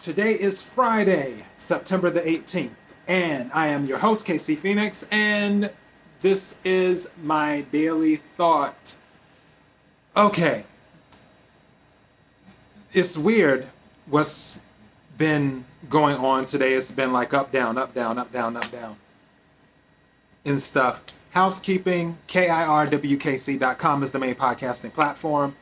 Today is Friday, September the 18th, and I am your host, KC Phoenix, and this is my daily thought. Okay. It's weird what's been going on today. It's been like up, down, up, down, up, down, up, down, and stuff. Housekeeping, KIRWKC.com is the main podcasting platform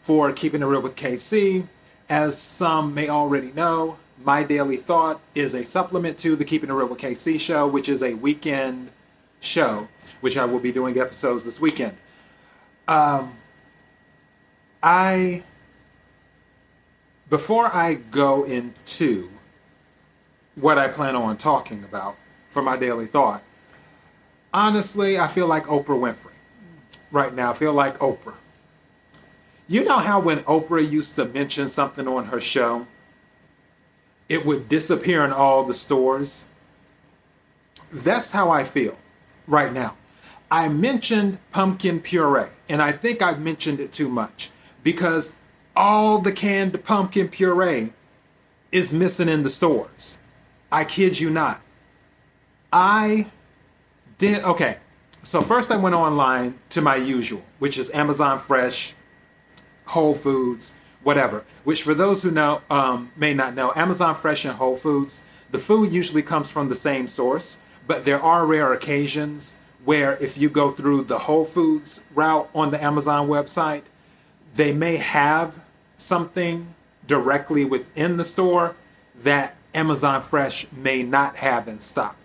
for Keeping It Real with KC. As some may already know, My Daily Thought is a supplement to the Keeping It Real with KC show, which is a weekend show, which I will be doing episodes this weekend. Um, I, before I go into what I plan on talking about for my daily thought, honestly, I feel like Oprah Winfrey right now. I feel like Oprah. You know how when Oprah used to mention something on her show, it would disappear in all the stores? That's how I feel right now. I mentioned pumpkin puree, and I think I've mentioned it too much because all the canned pumpkin puree is missing in the stores. I kid you not. I did, okay. So first I went online to my usual, which is Amazon Fresh, Whole Foods, whatever. Which, for those who know, um, may not know, Amazon Fresh and Whole Foods, the food usually comes from the same source, but there are rare occasions where if you go through the Whole Foods route on the Amazon website, they may have something directly within the store that Amazon Fresh may not have in stock,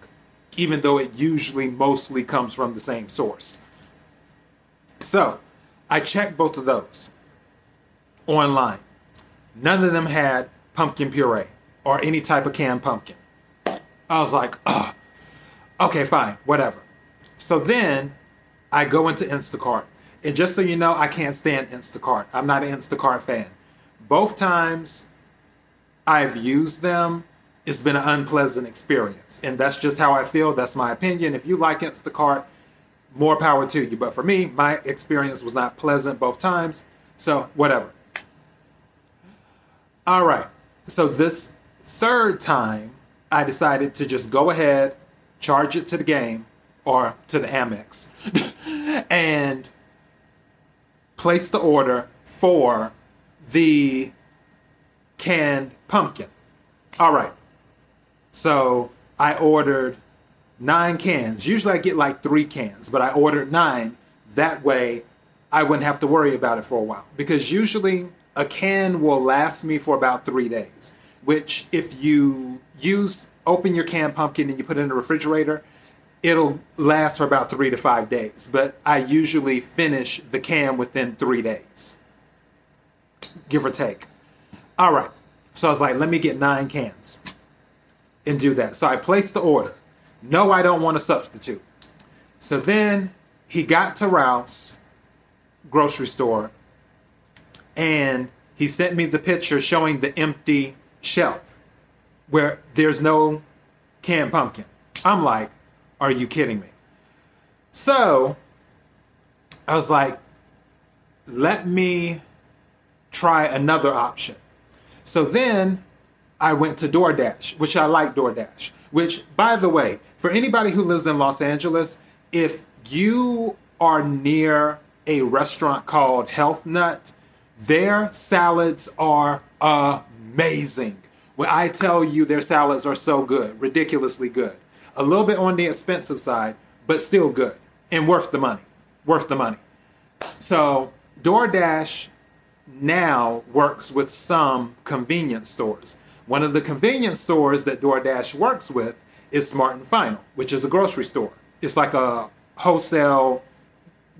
even though it usually mostly comes from the same source. So I checked both of those online. None of them had pumpkin puree or any type of canned pumpkin. I was like, oh, okay, fine, whatever. So then I go into Instacart. And just so you know, I can't stand Instacart. I'm not an Instacart fan. Both times I've used them, it's been an unpleasant experience. And that's just how I feel. That's my opinion. If you like Instacart, more power to you. But for me, my experience was not pleasant both times. So, whatever. All right. So this third time, I decided to just go ahead, charge it to the game or to the Amex, and place the order for the canned pumpkin. All right. So I ordered nine cans. Usually I get like three cans, but I ordered nine. That way I wouldn't have to worry about it for a while. Because usually a can will last me for about three days. Which, if you use open your canned pumpkin and you put it in the refrigerator, it'll last for about three to five days. But I usually finish the can within three days, give or take. All right. So I was like, let me get nine cans and do that. So I placed the order. No, I don't want a substitute. So then he got to Ralph's grocery store and he sent me the picture showing the empty shelf where there's no canned pumpkin. I'm like, are you kidding me? So I was like, let me try another option. So then I went to DoorDash, which I like DoorDash. Which, by the way, for anybody who lives in Los Angeles, if you are near a restaurant called Health Nut, their salads are amazing. When I tell you their salads are so good, ridiculously good. A little bit on the expensive side, but still good and worth the money. Worth the money. So, DoorDash now works with some convenience stores. One of the convenience stores that DoorDash works with is Smart and Final, which is a grocery store. It's like a wholesale,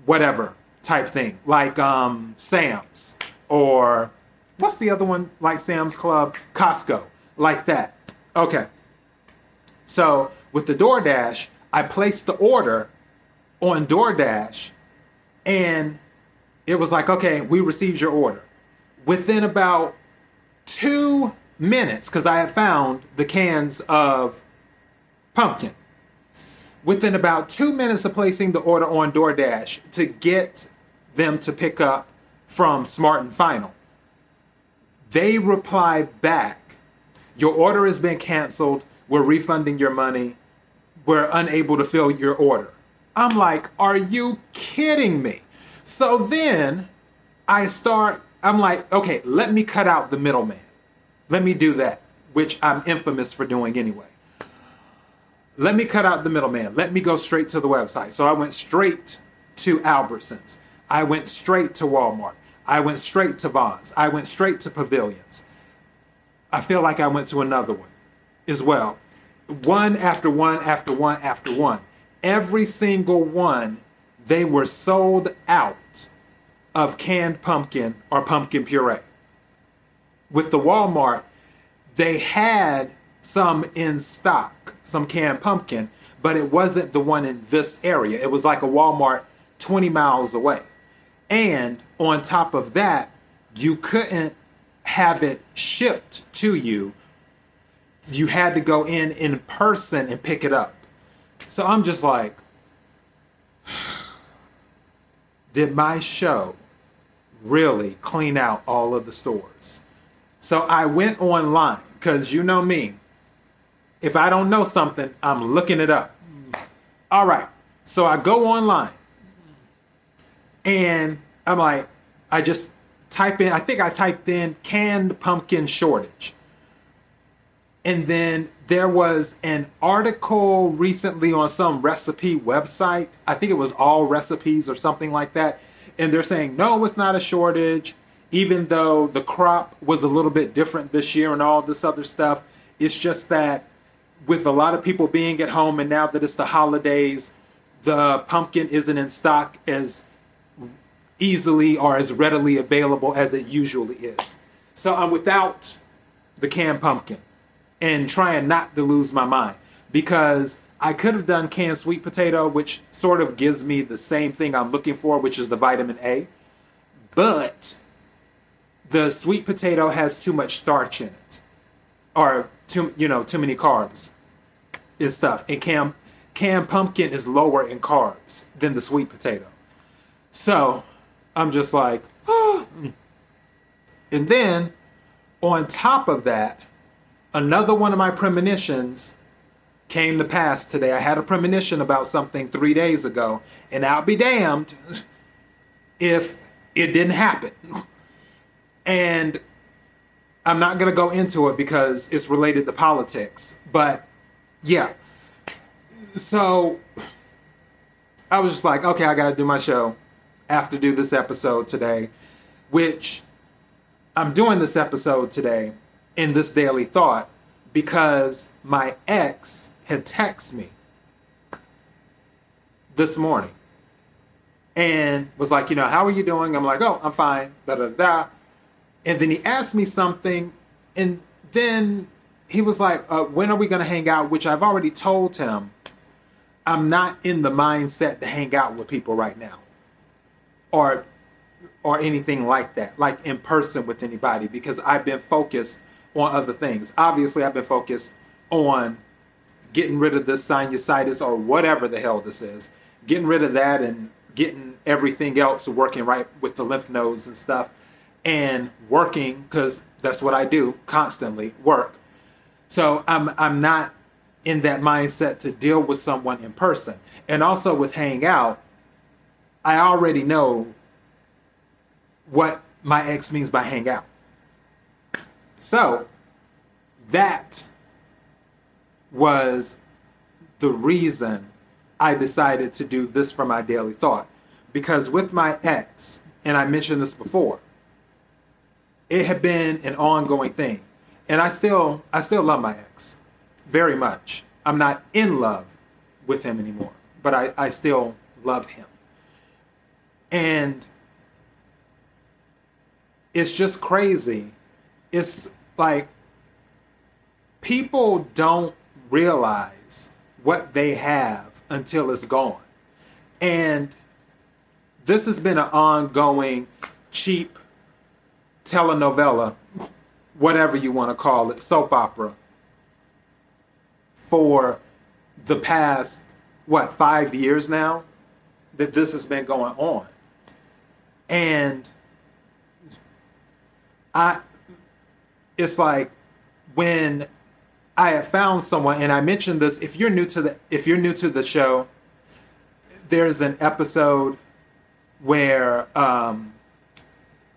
whatever type thing, like um, Sam's or what's the other one like Sam's Club, Costco, like that. Okay. So with the DoorDash, I placed the order on DoorDash and it was like, okay, we received your order. Within about two minutes, because I had found the cans of pumpkin. Within about two minutes of placing the order on DoorDash to get them to pick up from Smart and Final. They replied back Your order has been canceled. We're refunding your money. We're unable to fill your order. I'm like, are you kidding me? So then I start, I'm like, okay, let me cut out the middleman. Let me do that, which I'm infamous for doing anyway. Let me cut out the middleman. Let me go straight to the website. So I went straight to Albertsons. I went straight to Walmart. I went straight to Vons. I went straight to Pavilions. I feel like I went to another one as well. One after one after one after one. Every single one, they were sold out of canned pumpkin or pumpkin puree. With the Walmart, they had some in stock, some canned pumpkin, but it wasn't the one in this area. It was like a Walmart 20 miles away. And on top of that, you couldn't have it shipped to you. You had to go in in person and pick it up. So I'm just like, did my show really clean out all of the stores? So I went online because you know me. If I don't know something, I'm looking it up. All right. So I go online and I'm like, I just type in, I think I typed in canned pumpkin shortage. And then there was an article recently on some recipe website. I think it was All Recipes or something like that. And they're saying, no, it's not a shortage. Even though the crop was a little bit different this year and all this other stuff, it's just that with a lot of people being at home and now that it's the holidays, the pumpkin isn't in stock as easily or as readily available as it usually is. So I'm without the canned pumpkin and trying not to lose my mind because I could have done canned sweet potato, which sort of gives me the same thing I'm looking for, which is the vitamin A. But the sweet potato has too much starch in it, or too you know too many carbs and stuff. And canned canned pumpkin is lower in carbs than the sweet potato. So I'm just like, oh. And then on top of that, another one of my premonitions came to pass today. I had a premonition about something three days ago, and I'll be damned if it didn't happen. And I'm not going to go into it because it's related to politics. But yeah. So I was just like, okay, I got to do my show have to do this episode today, which I'm doing this episode today in this daily thought because my ex had texted me this morning and was like, you know, how are you doing? I'm like, oh, I'm fine, da da da. And then he asked me something, and then he was like, uh, when are we going to hang out? Which I've already told him I'm not in the mindset to hang out with people right now or or anything like that, like in person with anybody, because I've been focused on other things. Obviously, I've been focused on getting rid of this sinusitis or whatever the hell this is, getting rid of that and getting everything else working right with the lymph nodes and stuff, and working because that's what I do constantly work. So I'm I'm not in that mindset to deal with someone in person, and also with hang out. I already know what my ex means by hang out. So that was the reason I decided to do this for my daily thought. Because with my ex, and I mentioned this before, it had been an ongoing thing. And I still I still love my ex very much. I'm not in love with him anymore, but I, I still love him. And it's just crazy. It's like people don't realize what they have until it's gone. And this has been an ongoing cheap telenovela, whatever you want to call it, soap opera, for the past, what, five years now that this has been going on. And I it's like when I have found someone, and I mentioned this. If you're new to the if you're new to the show, there's an episode where um,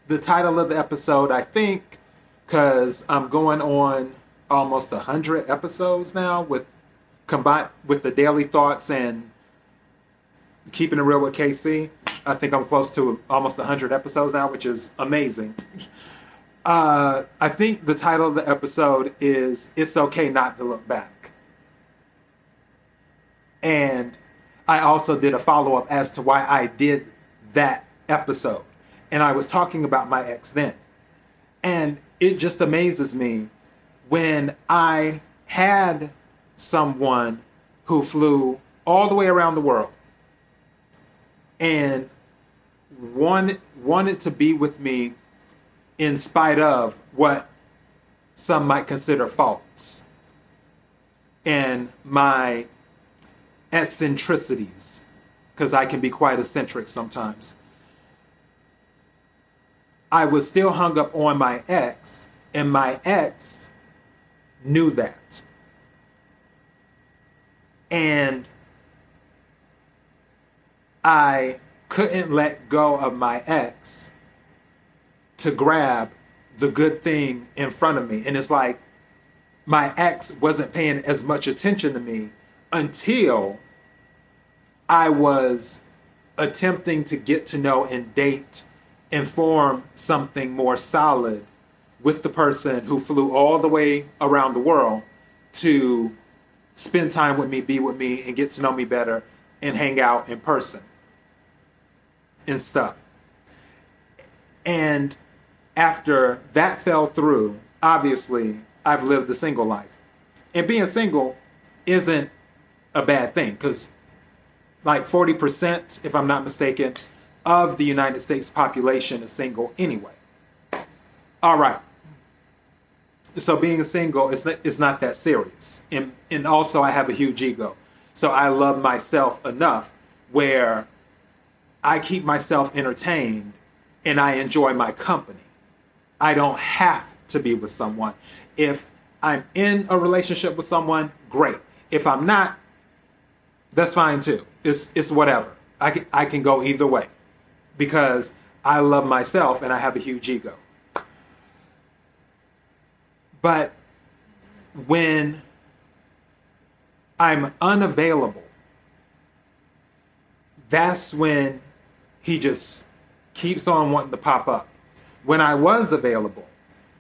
the title of the episode, I think, because I'm going on almost a hundred episodes now with combined with the daily thoughts and keeping it real with KC. I think I'm close to almost 100 episodes now, which is amazing. Uh, I think the title of the episode is It's Okay Not to Look Back. And I also did a follow up as to why I did that episode. And I was talking about my ex then. And it just amazes me when I had someone who flew all the way around the world and wanted, wanted to be with me in spite of what some might consider faults and my eccentricities, because I can be quite eccentric sometimes. I was still hung up on my ex, and my ex knew that. And I couldn't let go of my ex to grab the good thing in front of me. And it's like my ex wasn't paying as much attention to me until I was attempting to get to know and date and form something more solid with the person who flew all the way around the world to spend time with me, be with me, and get to know me better and hang out in person and stuff. And after that fell through, obviously, I've lived a single life. And being single isn't a bad thing because, like, 40%, if I'm not mistaken, of the United States population is single anyway. All right. So being single is not, is not that serious. And, and also, I have a huge ego. So I love myself enough where I keep myself entertained and I enjoy my company. I don't have to be with someone. If I'm in a relationship with someone, great. If I'm not, that's fine too. It's it's whatever. I can, I can go either way because I love myself and I have a huge ego. But when I'm unavailable, that's when he just keeps on wanting to pop up. When I was available,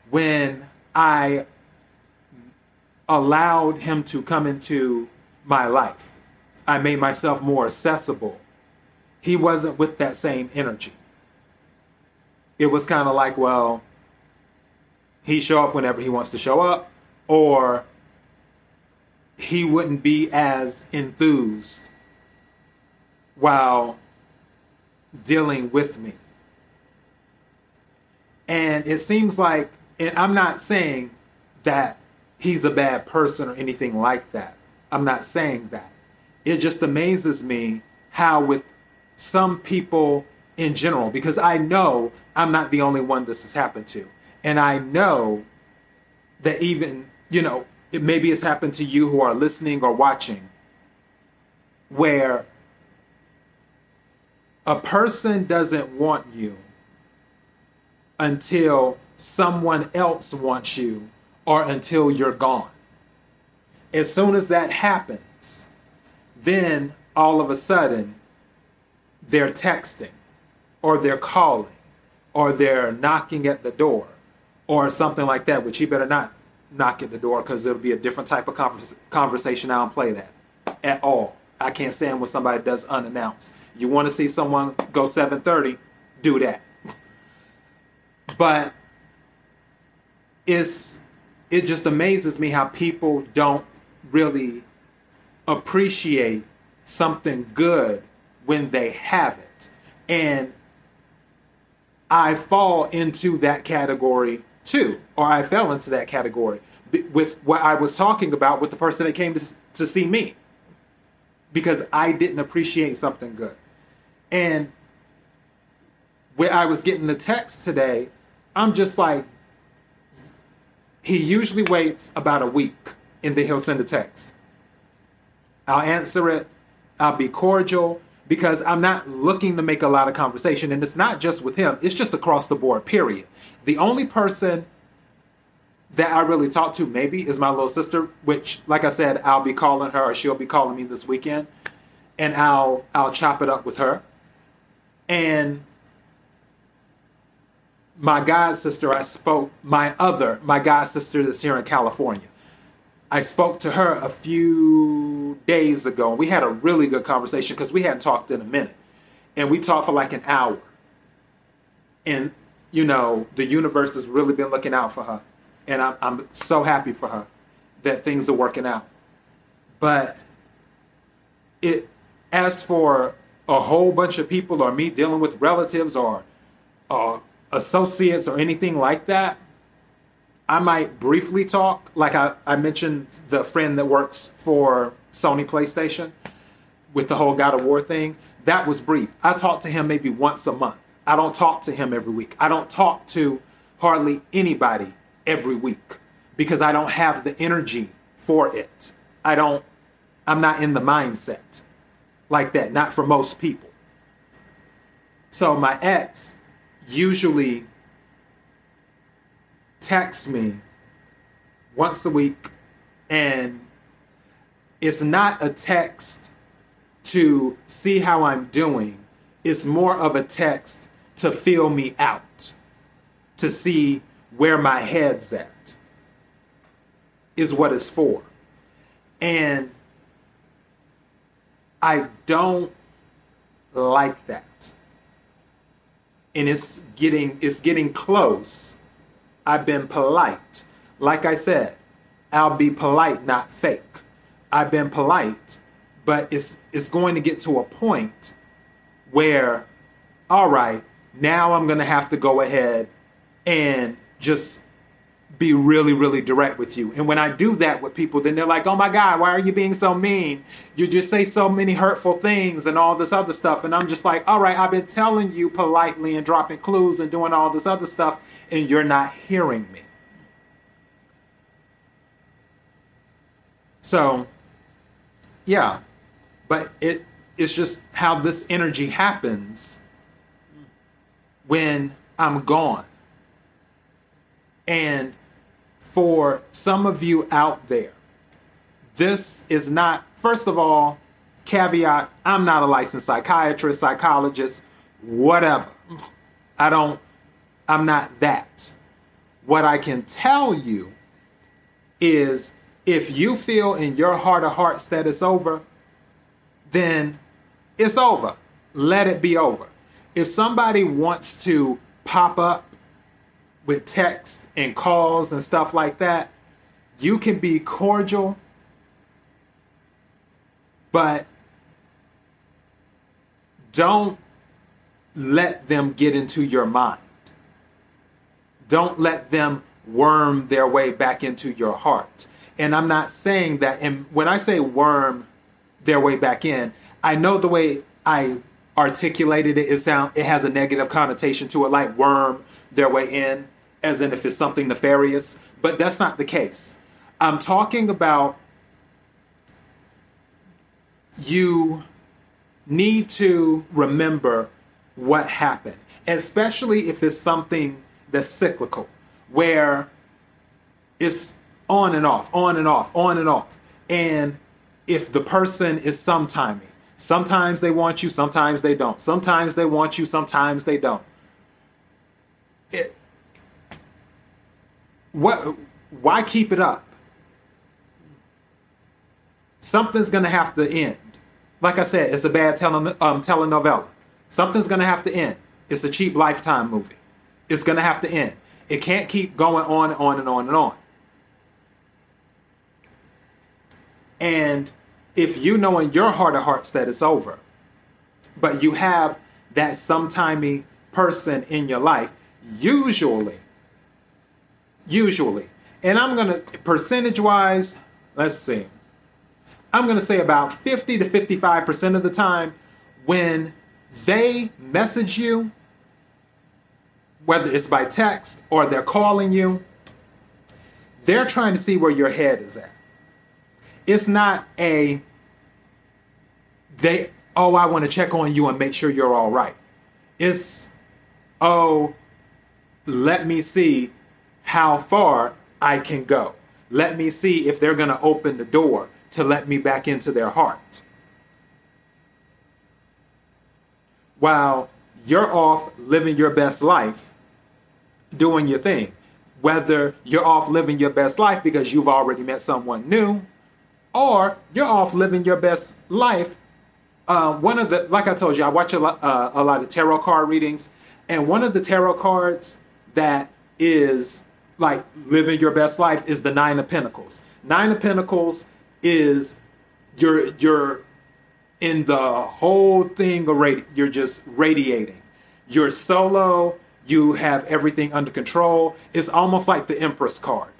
when I allowed him to come into my life, I made myself more accessible. He wasn't with that same energy. It was kind of like, well, he show up whenever he wants to show up, or he wouldn't be as enthused while dealing with me. And it seems like, and I'm not saying that he's a bad person or anything like that. I'm not saying that. It just amazes me how, with some people in general, because I know I'm not the only one this has happened to. And I know that even, you know, it maybe it's happened to you who are listening or watching, where a person doesn't want you until someone else wants you or until you're gone. As soon as that happens, then all of a sudden they're texting or they're calling or they're knocking at the door or something like that, which you better not knock at the door because it'll be a different type of converse, conversation. I don't play that at all. I can't stand when somebody does unannounced. You want to see someone go 7:30, do that. But it's it just amazes me how people don't really appreciate something good when they have it. And I fall into that category too, or I fell into that category with what I was talking about with the person that came to, to see me because I didn't appreciate something good. And where I was getting the text today, I'm just like, he usually waits about a week and then he'll send a text. I'll answer it. I'll be cordial because I'm not looking to make a lot of conversation. And it's not just with him, it's just across the board, period. The only person that I really talk to maybe is my little sister, which, like I said, I'll be calling her or she'll be calling me this weekend. And I'll I'll chop it up with her. And my god sister, I spoke my other, my god sister that's here in California. I spoke to her a few days ago, and we had a really good conversation because we hadn't talked in a minute. And we talked for like an hour. And, you know, the universe has really been looking out for her. And I'm, I'm so happy for her that things are working out. But it, as for a whole bunch of people or me dealing with relatives or, or associates or anything like that, I might briefly talk, like I, I mentioned the friend that works for Sony PlayStation with the whole God of War thing. That was brief. I talk to him maybe once a month. I don't talk to him every week. I don't talk to hardly anybody every week because I don't have the energy for it. I don't, I'm not in the mindset like that, not for most people. So my ex usually texts me once a week and it's not a text to see how I'm doing. It's more of a text to feel me out, to see where my head's at, is what it's for. And I don't like that. And it's getting it's getting close I've been polite. Like I said, I'll be polite, not fake. I've been polite, but it's it's going to get to a point where, all right, now I'm going to have to go ahead and just be really, really direct with you. And when I do that with people, then they're like, oh my God, why are you being so mean? You just say so many hurtful things and all this other stuff. And I'm just like, all right, I've been telling you politely and dropping clues and doing all this other stuff, and you're not hearing me. So, yeah, but it it's just how this energy happens when I'm gone. And for some of you out there, this is not, first of all, caveat I'm not a licensed psychiatrist, psychologist, whatever. I don't, I'm not that. What I can tell you is if you feel in your heart of hearts that it's over, then it's over. Let it be over. If somebody wants to pop up with text and calls and stuff like that, you can be cordial, but don't let them get into your mind. Don't let them worm their way back into your heart. And I'm not saying that, and when I say worm their way back in, I know the way I articulated it, it sound it has a negative connotation to it, like worm their way in as in if it's something nefarious, but that's not the case. I'm talking about you need to remember what happened, especially if it's something that's cyclical, where it's on and off, on and off, on and off. And if the person is sometiming, sometimes they want you, sometimes they don't. Sometimes they want you, sometimes they don't. It, what? Why keep it up? Something's gonna have to end. Like I said, it's a bad tele- um, telenovela. Something's gonna have to end. It's a cheap lifetime movie. It's gonna have to end. It can't keep going on and on and on and on. And if you know in your heart of hearts that it's over, but you have that sometimey person in your life, usually usually. And I'm going to, percentage wise, let's see. I'm going to say about 50 to 55% of the time when they message you, whether it's by text or they're calling you, they're trying to see where your head is at. It's not a they oh I want to check on you and make sure you're all right. It's oh let me see how far I can go. Let me see if they're going to open the door to let me back into their heart. While you're off living your best life, doing your thing. Whether you're off living your best life because you've already met someone new, or you're off living your best life. Uh, one of the, like I told you, I watch a lot, uh, a lot of tarot card readings, and one of the tarot cards that is like living your best life is the Nine of Pentacles. Nine of Pentacles is you're you're in the whole thing already. You're just radiating. You're solo. You have everything under control. It's almost like the Empress card,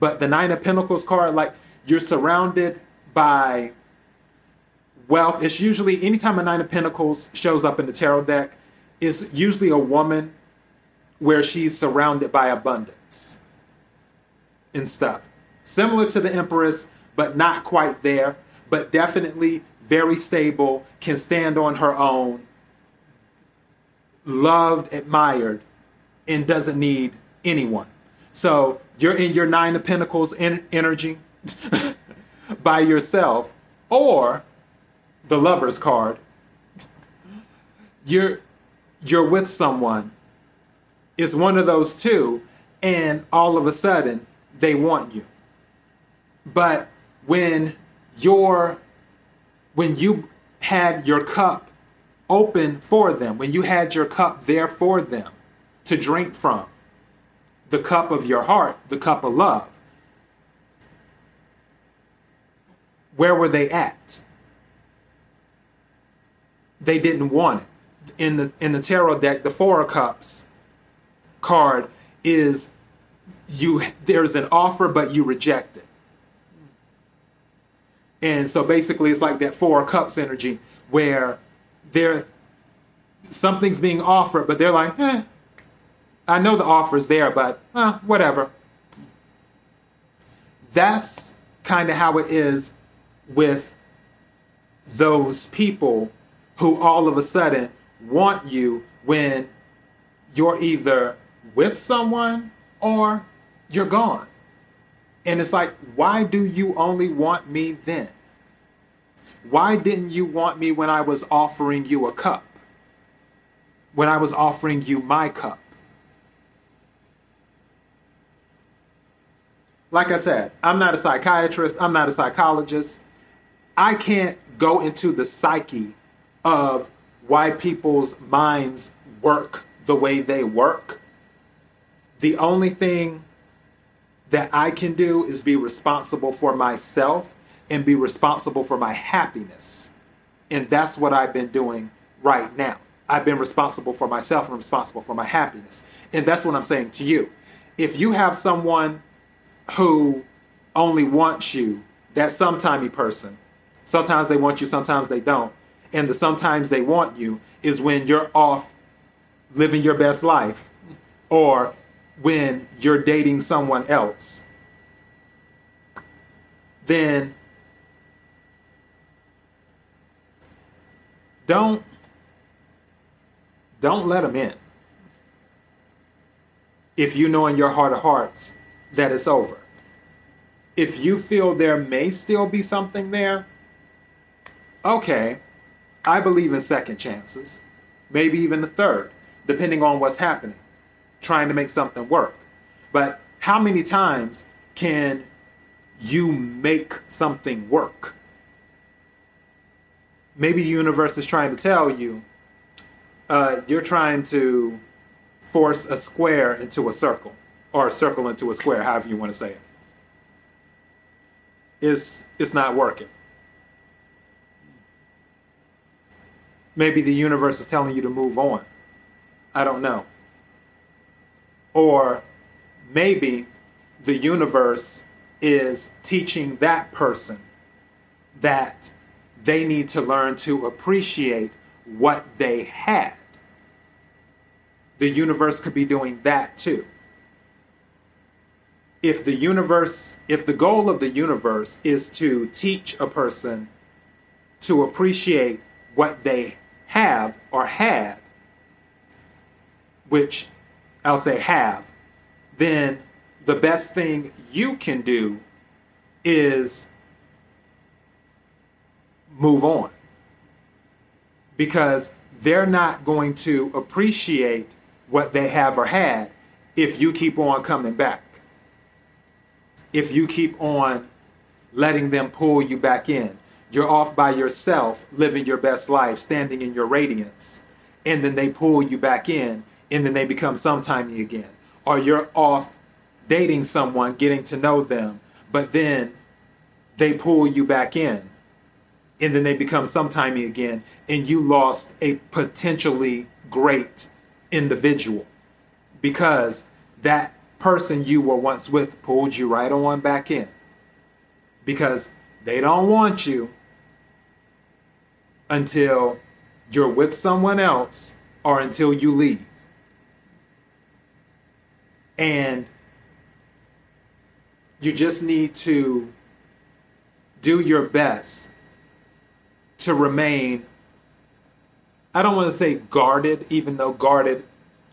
but the Nine of Pentacles card, like you're surrounded by wealth. It's usually anytime a Nine of Pentacles shows up in the tarot deck, it's usually a woman where she's surrounded by abundance and stuff. Similar to the Empress, but not quite there, but definitely very stable, can stand on her own, loved, admired, and doesn't need anyone. So you're in your Nine of Pentacles energy by yourself, or the Lover's card. You're you're with someone is one of those two, and all of a sudden they want you. But when your when you had your cup open for them, when you had your cup there for them to drink from, the cup of your heart, the cup of love, where were they at? They didn't want it. In the in the tarot deck, the four of cups card is you there's an offer but you reject it. And so basically it's like that four cups energy where there something's being offered but they're like, eh, I know the offer's there, but eh, whatever. That's kind of how it is with those people who all of a sudden want you when you're either with someone or you're gone. And it's like, why do you only want me then? Why didn't you want me when I was offering you a cup? When I was offering you my cup? Like I said, I'm not a psychiatrist, I'm not a psychologist. I can't go into the psyche of why people's minds work the way they work. The only thing that I can do is be responsible for myself and be responsible for my happiness. And that's what I've been doing right now. I've been responsible for myself and responsible for my happiness. And that's what I'm saying to you. If you have someone who only wants you, that sometimey person, sometimes they want you, sometimes they don't. And the sometimes they want you is when you're off living your best life or when you're dating someone else, then don't don't let them in. If you know in your heart of hearts that it's over. If you feel there may still be something there, okay, I believe in second chances, maybe even a third, depending on what's happening trying to make something work. But how many times can you make something work? Maybe the universe is trying to tell you uh, you're trying to force a square into a circle or a circle into a square, however you want to say it. It's, it's not working. Maybe the universe is telling you to move on. I don't know. Or maybe the universe is teaching that person that they need to learn to appreciate what they had. The universe could be doing that too. if the universe, if the goal of the universe is to teach a person to appreciate what they have or had, which I'll say have, then the best thing you can do is move on. Because they're not going to appreciate what they have or had if you keep on coming back. If you keep on letting them pull you back in. You're off by yourself, living your best life, standing in your radiance, and then they pull you back in, and then they become sometimey again. Or you're off dating someone, getting to know them, but then they pull you back in, and then they become sometimey again, and you lost a potentially great individual because that person you were once with pulled you right on back in because they don't want you until you're with someone else or until you leave. And you just need to do your best to remain, I don't want to say guarded, even though guarded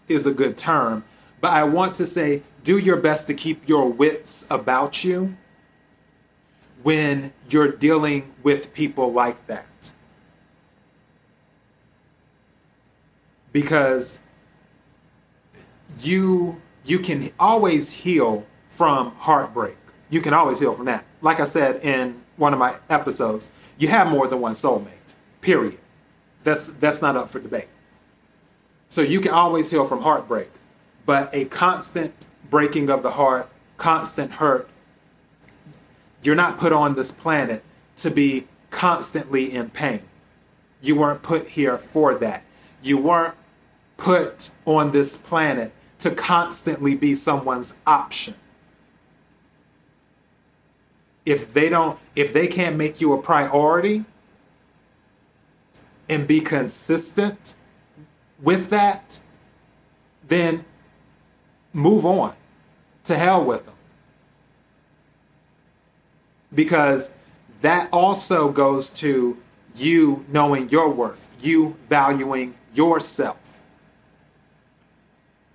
is a good term, but I want to say do your best to keep your wits about you when you're dealing with people like that. because you you can always heal from heartbreak. You can always heal from that. Like I said in one of my episodes, you have more than one soulmate. Period. That's that's not up for debate. So you can always heal from heartbreak, but a constant breaking of the heart, constant hurt, you're not put on this planet to be constantly in pain. You weren't put here for that. You weren't put on this planet to constantly be someone's option. If they don't, if they can't make you a priority and be consistent with that, then move on. To hell with them. Because that also goes to you knowing your worth, you valuing yourself.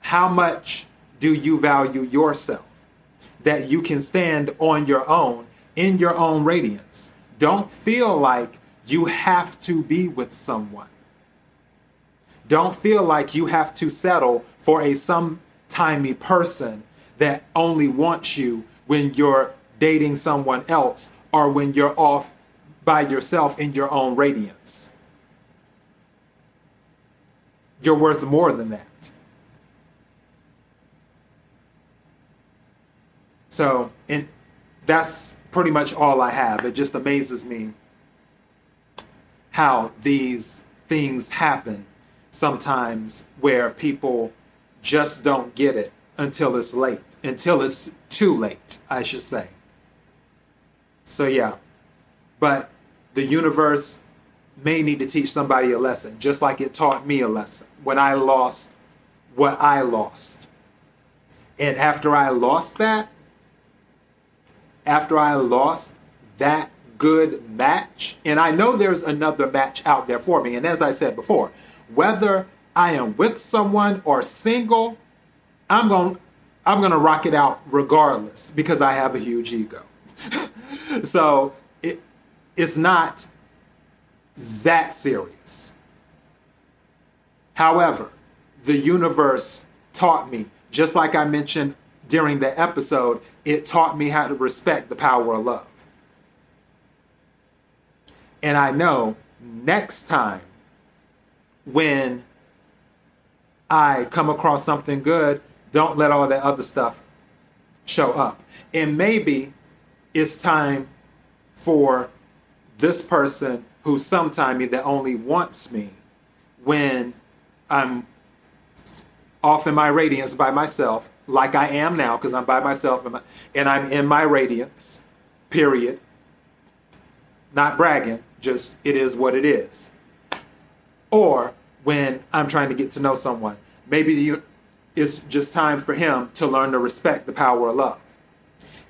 How much do you value yourself? That you can stand on your own, in your own radiance. Don't feel like you have to be with someone. Don't feel like you have to settle for a sometimey person that only wants you when you're dating someone else or when you're off by yourself in your own radiance. You're worth more than that. So, and that's pretty much all I have. It just amazes me how these things happen sometimes where people just don't get it until it's late, until it's too late, I should say. So, yeah. But the universe may need to teach somebody a lesson, just like it taught me a lesson when I lost what I lost. And after I lost that, after I lost that good match, and I know there's another match out there for me. And as I said before, whether I am with someone or single, I'm going I'm going to rock it out regardless because I have a huge ego. so, it it's not that serious. However, the universe taught me, just like I mentioned during the episode, it taught me how to respect the power of love. And I know next time when I come across something good, don't let all that other stuff show up. And maybe it's time for this person who's sometime that only wants me when I'm off in my radiance by myself like I am now, because I'm by myself and I'm in my radiance, period. Not bragging, just it is what it is. Or when I'm trying to get to know someone, maybe it's just time for him to learn to respect the power of love.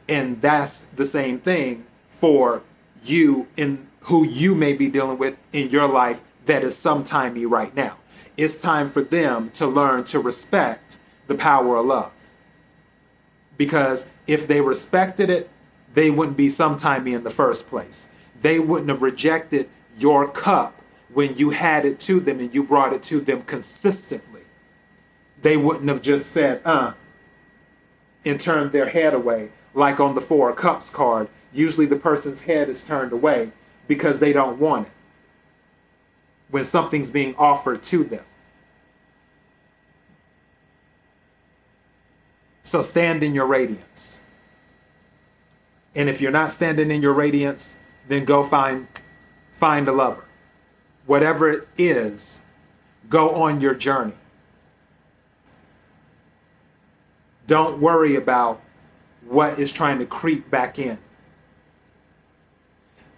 And that's the same thing for you in who you may be dealing with in your life that is sometimey right now. It's time for them to learn to respect the power of love. Because if they respected it, they wouldn't be sometimey in the first place. They wouldn't have rejected your cup when you had it to them and you brought it to them consistently. They wouldn't have just said, uh, and turned their head away, like on the Four of Cups card. Usually the person's head is turned away because they don't want it when something's being offered to them. So stand in your radiance. And if you're not standing in your radiance, then go find find a lover. Whatever it is, go on your journey. Don't worry about what is trying to creep back in.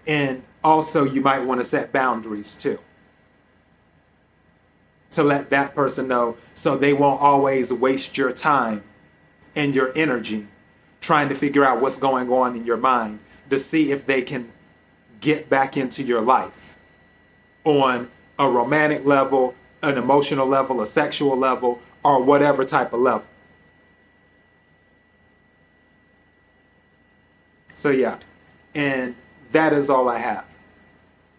And also, you might want to set boundaries too. To let that person know so they won't always waste your time and your energy trying to figure out what's going on in your mind to see if they can get back into your life on a romantic level, an emotional level, a sexual level, or whatever type of level. So, yeah, and that is all I have.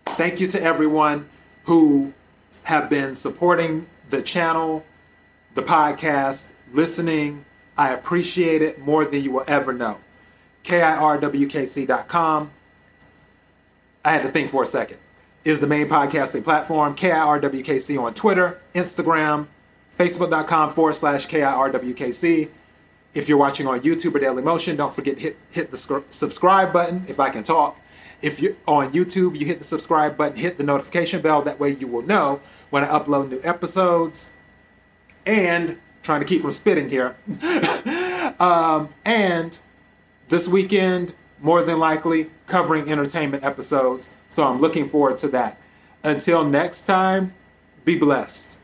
Thank you to everyone who have been supporting the channel, the podcast, listening. I appreciate it more than you will ever know. KIRWKC.com. I had to think for a second. Is the main podcasting platform. KIRWKC on Twitter, Instagram, Facebook.com forward slash KIRWKC. If you're watching on YouTube or Daily Motion, don't forget hit hit the subscribe button if I can talk. If you're on YouTube, you hit the subscribe button, hit the notification bell. That way you will know when I upload new episodes. And trying to keep from spitting here. um, and this weekend, more than likely, covering entertainment episodes. So I'm looking forward to that. Until next time, be blessed.